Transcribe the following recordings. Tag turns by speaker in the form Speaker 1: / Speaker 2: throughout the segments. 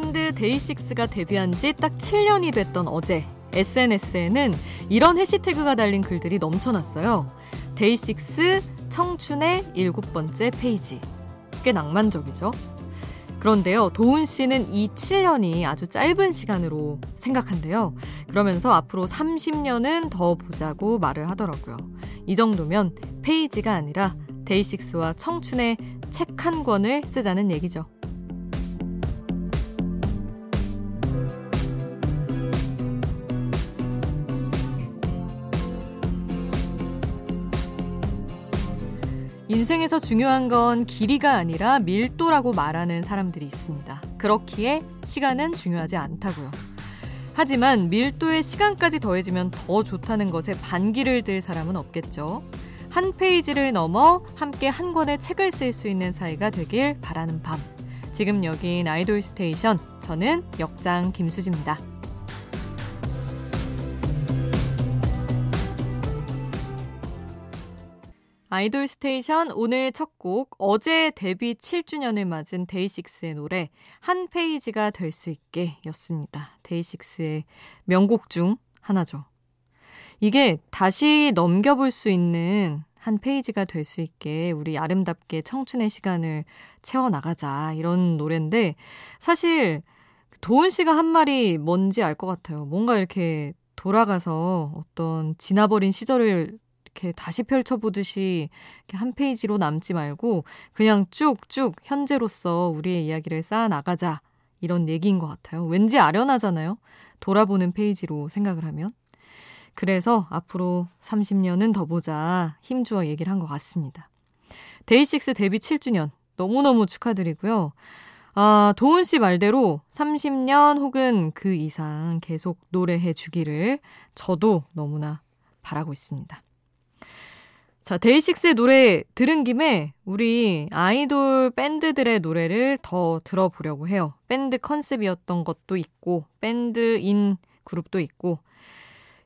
Speaker 1: 밴드 데이식스가 데뷔한 지 딱 7년이 됐던 어제 SNS에는 이런 해시태그가 달린 글들이 넘쳐났어요. 데이식스 청춘의 일곱 번째 페이지. 꽤 낭만적이죠? 그런데요, 도훈 씨는 이 7년이 아주 짧은 시간으로 생각한대요. 그러면서 앞으로 30년은 더 보자고 말을 하더라고요. 이 정도면 페이지가 아니라 데이식스와 청춘의 책 한 권을 쓰자는 얘기죠. 인생에서 중요한 건 길이가 아니라 밀도라고 말하는 사람들이 있습니다. 그렇기에 시간은 중요하지 않다고요. 하지만 밀도에 시간까지 더해지면 더 좋다는 것에 반기를 들 사람은 없겠죠. 한 페이지를 넘어 함께 한 권의 책을 쓸 수 있는 사이가 되길 바라는 밤. 지금 여긴 아이돌 스테이션. 저는 역장 김수지입니다. 아이돌 스테이션 오늘 첫 곡 어제 데뷔 7주년을 맞은 데이식스의 노래 한 페이지가 될 수 있게 였습니다. 데이식스의 명곡 중 하나죠. 이게 다시 넘겨볼 수 있는 한 페이지가 될 수 있게 우리 아름답게 청춘의 시간을 채워나가자 이런 노래인데 사실 도훈 씨가 한 말이 뭔지 알 것 같아요. 뭔가 이렇게 돌아가서 어떤 지나버린 시절을 이렇게 다시 펼쳐보듯이 이렇게 한 페이지로 남지 말고 그냥 쭉쭉 현재로서 우리의 이야기를 쌓아 나가자. 이런 얘기인 것 같아요. 왠지 아련하잖아요. 돌아보는 페이지로 생각을 하면. 그래서 앞으로 30년은 더 보자 힘주어 얘기를 한 것 같습니다. 데이식스 데뷔 7주년 너무너무 축하드리고요. 아, 도훈 씨 말대로 30년 혹은 그 이상 계속 노래해 주기를 저도 너무나 바라고 있습니다. 자, 데이식스의 노래 들은 김에 우리 아이돌 밴드들의 노래를 더 들어보려고 해요. 밴드 컨셉이었던 것도 있고, 밴드인 그룹도 있고.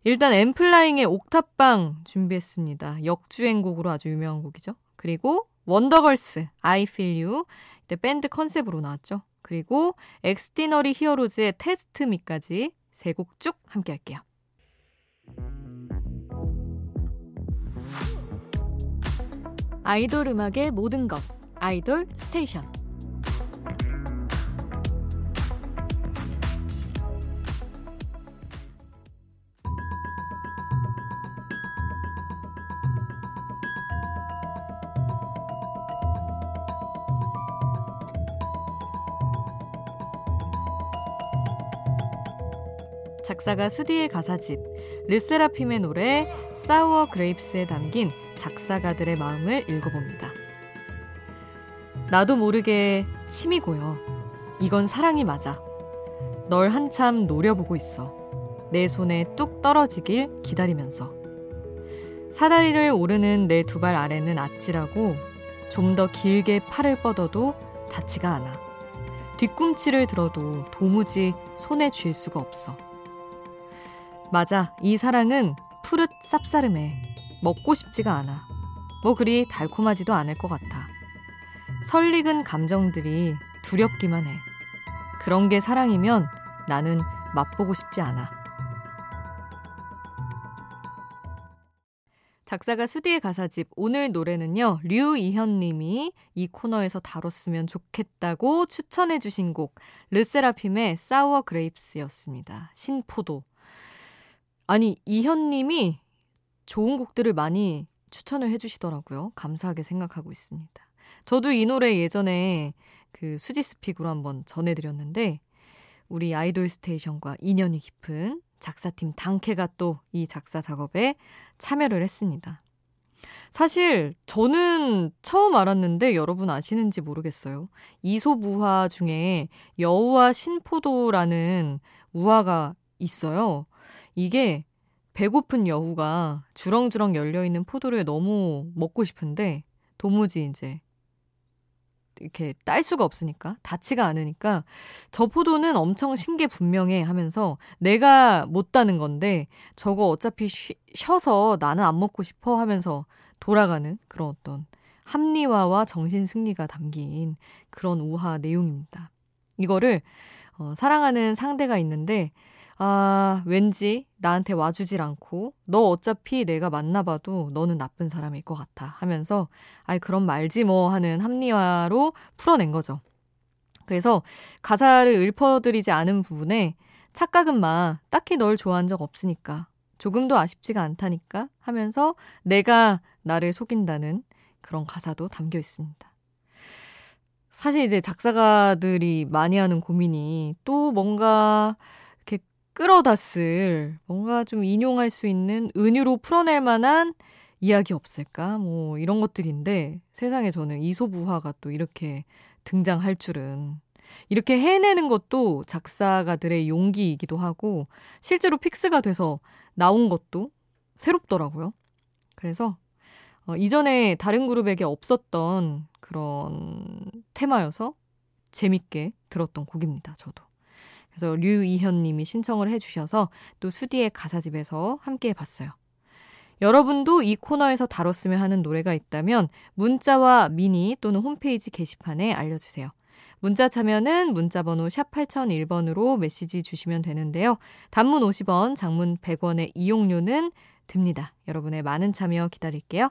Speaker 1: 일단 엔플라잉의 옥탑방 준비했습니다. 역주행곡으로 아주 유명한 곡이죠. 그리고 원더걸스, I Feel You. 이때 밴드 컨셉으로 나왔죠. 그리고 엑스디너리 히어로즈의 Test Me까지 세 곡 쭉 함께 할게요. 아이돌 음악의 모든 것 아이돌 스테이션. 작사가 수디의 가사집 르세라핌의 노래 사워 그레이프스에 담긴 작사가들의 마음을 읽어봅니다. 나도 모르게 침이 고여. 이건 사랑이 맞아. 널 한참 노려보고 있어. 내 손에 뚝 떨어지길 기다리면서. 사다리를 오르는 내 두 발 아래는 아찔하고 좀 더 길게 팔을 뻗어도 닿지가 않아. 뒤꿈치를 들어도 도무지 손에 쥘 수가 없어. 맞아, 이 사랑은 푸릇 쌉싸름해. 먹고 싶지가 않아. 뭐 그리 달콤하지도 않을 것 같아. 설익은 감정들이 두렵기만 해. 그런 게 사랑이면 나는 맛보고 싶지 않아. 작사가 수디의 가사집 오늘 노래는요. 류이현 님이 이 코너에서 다뤘으면 좋겠다고 추천해 주신 곡 르세라핌의 사워 그레이프스였습니다. 신포도. 아니 이현 님이 좋은 곡들을 많이 추천을 해주시더라고요. 감사하게 생각하고 있습니다. 저도 이 노래 예전에 그 수지 스픽으로 한번 전해드렸는데 우리 아이돌 스테이션과 인연이 깊은 작사팀 당캐가 또 이 작사 작업에 참여를 했습니다. 사실 저는 처음 알았는데 여러분 아시는지 모르겠어요. 이소부화 중에 여우와 신포도라는 우화가 있어요. 이게 배고픈 여우가 주렁주렁 열려있는 포도를 너무 먹고 싶은데 도무지 이제 이렇게 딸 수가 없으니까 닿지가 않으니까 저 포도는 엄청 신기 분명해 하면서 내가 못 따는 건데 저거 어차피 쉬, 쉬어서 나는 안 먹고 싶어 하면서 돌아가는 그런 어떤 합리화와 정신 승리가 담긴 그런 우화 내용입니다. 이거를 어, 사랑하는 상대가 있는데 아, 왠지 나한테 와주질 않고, 너 어차피 내가 만나봐도 너는 나쁜 사람일 것 같아 하면서, 아이, 그럼 말지 뭐 하는 합리화로 풀어낸 거죠. 그래서 가사를 읊어드리지 않은 부분에 착각은 마, 딱히 널 좋아한 적 없으니까, 조금도 아쉽지가 않다니까 하면서 내가 나를 속인다는 그런 가사도 담겨 있습니다. 사실 이제 작사가들이 많이 하는 고민이 또 뭔가 끌어다 쓸 뭔가 좀 인용할 수 있는 은유로 풀어낼 만한 이야기 없을까? 뭐 이런 것들인데 세상에 저는 이소부화가 또 이렇게 등장할 줄은 이렇게 해내는 것도 작사가들의 용기이기도 하고 실제로 픽스가 돼서 나온 것도 새롭더라고요. 그래서 어, 이전에 다른 그룹에게 없었던 그런 테마여서 재밌게 들었던 곡입니다. 저도. 그래서 류이현 님이 신청을 해주셔서 또 수디의 가사집에서 함께 해봤어요. 여러분도 이 코너에서 다뤘으면 하는 노래가 있다면 문자와 미니 또는 홈페이지 게시판에 알려주세요. 문자 참여는 문자번호 샵 8001번으로 메시지 주시면 되는데요. 단문 50원, 장문 100원의 이용료는 듭니다. 여러분의 많은 참여 기다릴게요.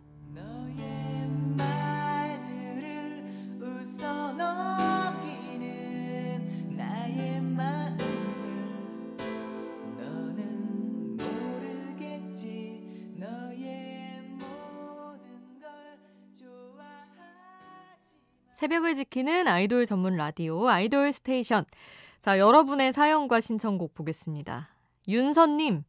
Speaker 1: 새벽을 지키는 아이돌 전문 라디오 아이돌 스테이션. 자, 여러분의 사연과 신청곡 보겠습니다. 윤선님,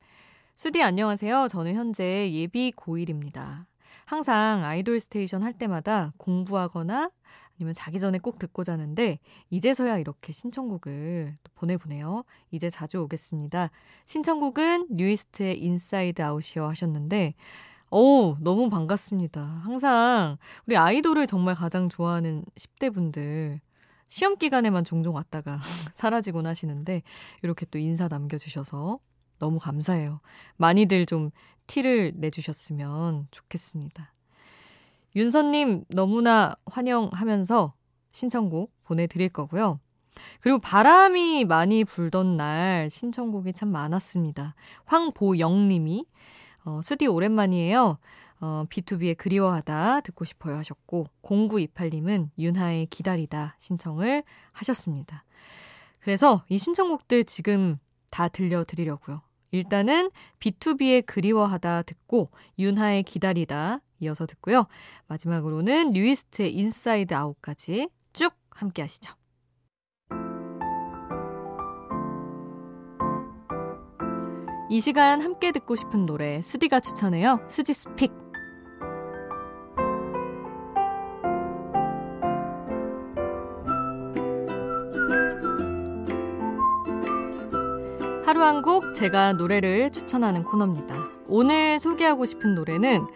Speaker 1: 수디 안녕하세요. 저는 현재 예비 고1입니다. 항상 아이돌 스테이션 할 때마다 공부하거나 아니면 자기 전에 꼭 듣고 자는데 이제서야 이렇게 신청곡을 또 보내보네요. 이제 자주 오겠습니다. 신청곡은 뉴이스트의 Inside Out이요 하셨는데 오, 너무 반갑습니다. 항상 우리 아이돌을 정말 가장 좋아하는 10대 분들 시험 기간에만 종종 왔다가 사라지곤 하시는데 이렇게 또 인사 남겨주셔서 너무 감사해요. 많이들 좀 티를 내주셨으면 좋겠습니다. 윤선님 너무나 환영하면서 신청곡 보내드릴 거고요. 그리고 바람이 많이 불던 날 신청곡이 참 많았습니다. 황보영님이 어, 수디 오랜만이에요. 어, BTOB의 그리워하다 듣고 싶어요 하셨고 0928님은 윤하의 기다리다 신청을 하셨습니다. 그래서 이 신청곡들 지금 다 들려드리려고요. 일단은 BTOB의 그리워하다 듣고 윤하의 기다리다 이어서 듣고요. 마지막으로는 뉴이스트의 Inside Out까지 쭉 함께 하시죠. 이 시간 함께 듣고 싶은 노래 수디가 추천해요. 수지 스픽. 하루 한 곡 제가 노래를 추천하는 코너입니다. 오늘 소개하고 싶은 노래는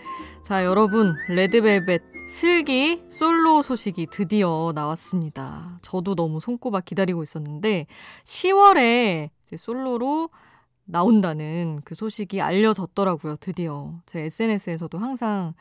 Speaker 1: 자, 여러분 레드벨벳 슬기 솔로 소식이 드디어 나왔습니다. 저도 너무 손꼽아 기다리고 있었는데 10월에 솔로로 나온다는 그 소식이 알려졌더라고요, 드디어. 제 SNS에서도 항상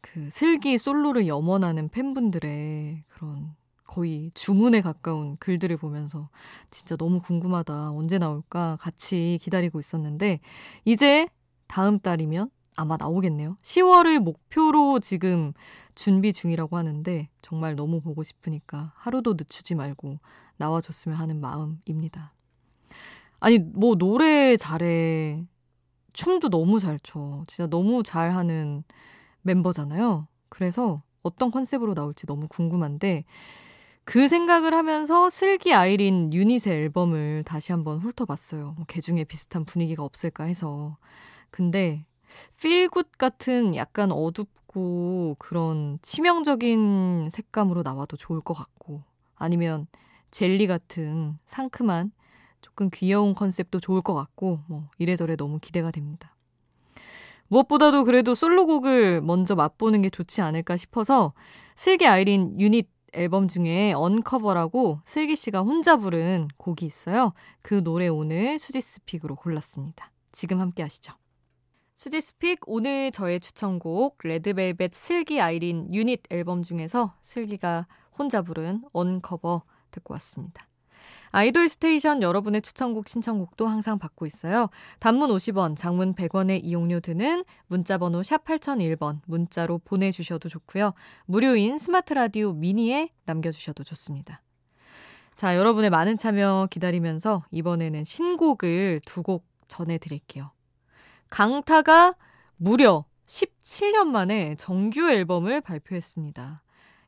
Speaker 1: 그 슬기 솔로를 염원하는 팬분들의 그런 거의 주문에 가까운 글들을 보면서 진짜 너무 궁금하다. 언제 나올까 같이 기다리고 있었는데 이제 다음 달이면 아마 나오겠네요. 10월을 목표로 지금 준비 중이라고 하는데 정말 너무 보고 싶으니까 하루도 늦추지 말고 나와줬으면 하는 마음입니다. 아니, 뭐, 노래 잘해. 춤도 너무 잘 춰. 진짜 너무 잘하는 멤버잖아요. 그래서 어떤 컨셉으로 나올지 너무 궁금한데, 그 생각을 하면서 슬기 아이린 유닛의 앨범을 다시 한번 훑어봤어요. 뭐 개 중에 비슷한 분위기가 없을까 해서. 근데, 필굿 같은 약간 어둡고 그런 치명적인 색감으로 나와도 좋을 것 같고, 아니면 젤리 같은 상큼한 조금 귀여운 컨셉도 좋을 것 같고 뭐 이래저래 너무 기대가 됩니다. 무엇보다도 그래도 솔로곡을 먼저 맛보는 게 좋지 않을까 싶어서 슬기 아이린 유닛 앨범 중에 Uncover라고 슬기 씨가 혼자 부른 곡이 있어요. 그 노래 오늘 수디's Pick으로 골랐습니다. 지금 함께 하시죠. 수디's Pick 오늘 저의 추천곡 레드벨벳 슬기 아이린 유닛 앨범 중에서 슬기가 혼자 부른 Uncover 듣고 왔습니다. 아이돌 스테이션 여러분의 추천곡 신청곡도 항상 받고 있어요. 단문 50원, 장문 100원의 이용료 드는 문자 번호 샵 8001번 문자로 보내 주셔도 좋고요. 무료인 스마트 라디오 미니에 남겨 주셔도 좋습니다. 자, 여러분의 많은 참여 기다리면서 이번에는 신곡을 두 곡 전해 드릴게요. 강타가 무려 17년 만에 정규 앨범을 발표했습니다.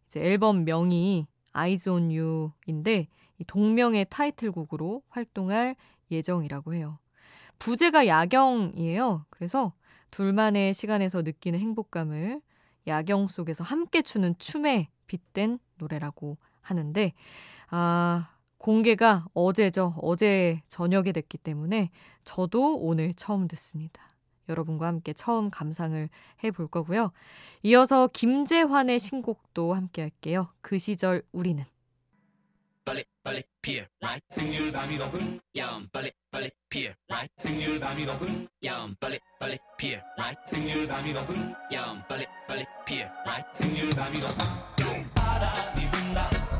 Speaker 1: 이제 앨범 명이 Eyes on You인데 동명의 타이틀곡으로 활동할 예정이라고 해요. 부제가 야경이에요. 그래서 둘만의 시간에서 느끼는 행복감을 야경 속에서 함께 추는 춤에 빗댄 노래라고 하는데, 아, 공개가 어제죠. 어제 저녁에 됐기 때문에 저도 오늘 처음 듣습니다. 여러분과 함께 처음 감상을 해 볼 거고요. 이어서 김재환의 신곡도 함께 할게요. 그 시절 우리는. 빨리 빨리 피어 라이 생률 밤이 높은 야음 빨리 빨리 피어 라이 생률 밤이 높은 야음 빨리 빨리 피어 라이 생률 밤이 높은 야음 빨리 빨리 피어 라이 생률 밤이 높은 바람이 분다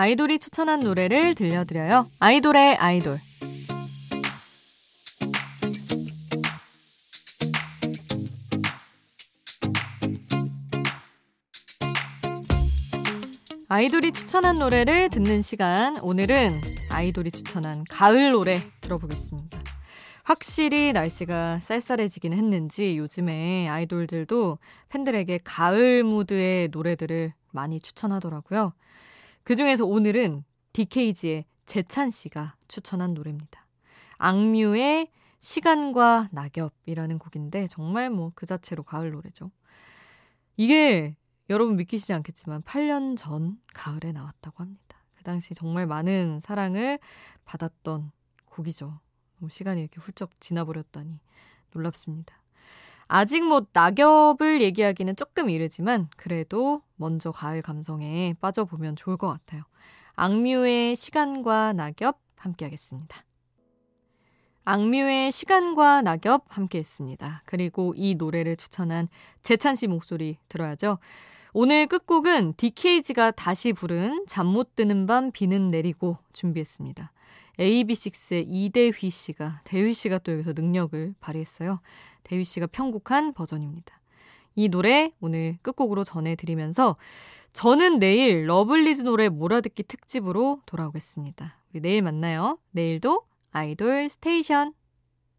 Speaker 1: 아이돌이 추천한 노래를 들려드려요. 아이돌의 아이돌. 아이돌이 추천한 노래를 듣는 시간. 오늘은 아이돌이 추천한 가을 노래 들어보겠습니다. 확실히 날씨가 쌀쌀해지긴 했는지 요즘에 아이돌들도 팬들에게 가을 무드의 노래들을 많이 추천하더라고요. 그 중에서 오늘은 DKG의 재찬 씨가 추천한 노래입니다. 악뮤의 시간과 낙엽이라는 곡인데 정말 뭐 그 자체로 가을 노래죠. 이게 여러분 믿기시지 않겠지만 8년 전 가을에 나왔다고 합니다. 그 당시 정말 많은 사랑을 받았던 곡이죠. 시간이 이렇게 훌쩍 지나버렸다니 놀랍습니다. 아직 뭐 낙엽을 얘기하기는 조금 이르지만 그래도 먼저 가을 감성에 빠져보면 좋을 것 같아요. 악뮤의 시간과 낙엽 함께 하겠습니다. 악뮤의 시간과 낙엽 함께 했습니다. 그리고 이 노래를 추천한 재찬 씨 목소리 들어야죠. 오늘 끝곡은 DKG가 다시 부른 잠 못 드는 밤 비는 내리고 준비했습니다. AB6IX의 이대휘 씨가, 대휘 씨가 또 여기서 능력을 발휘했어요. 대휘 씨가 편곡한 버전입니다. 이 노래 오늘 끝곡으로 전해드리면서 저는 내일 러블리즈 노래 몰아듣기 특집으로 돌아오겠습니다. 우리 내일 만나요. 내일도 아이돌 스테이션.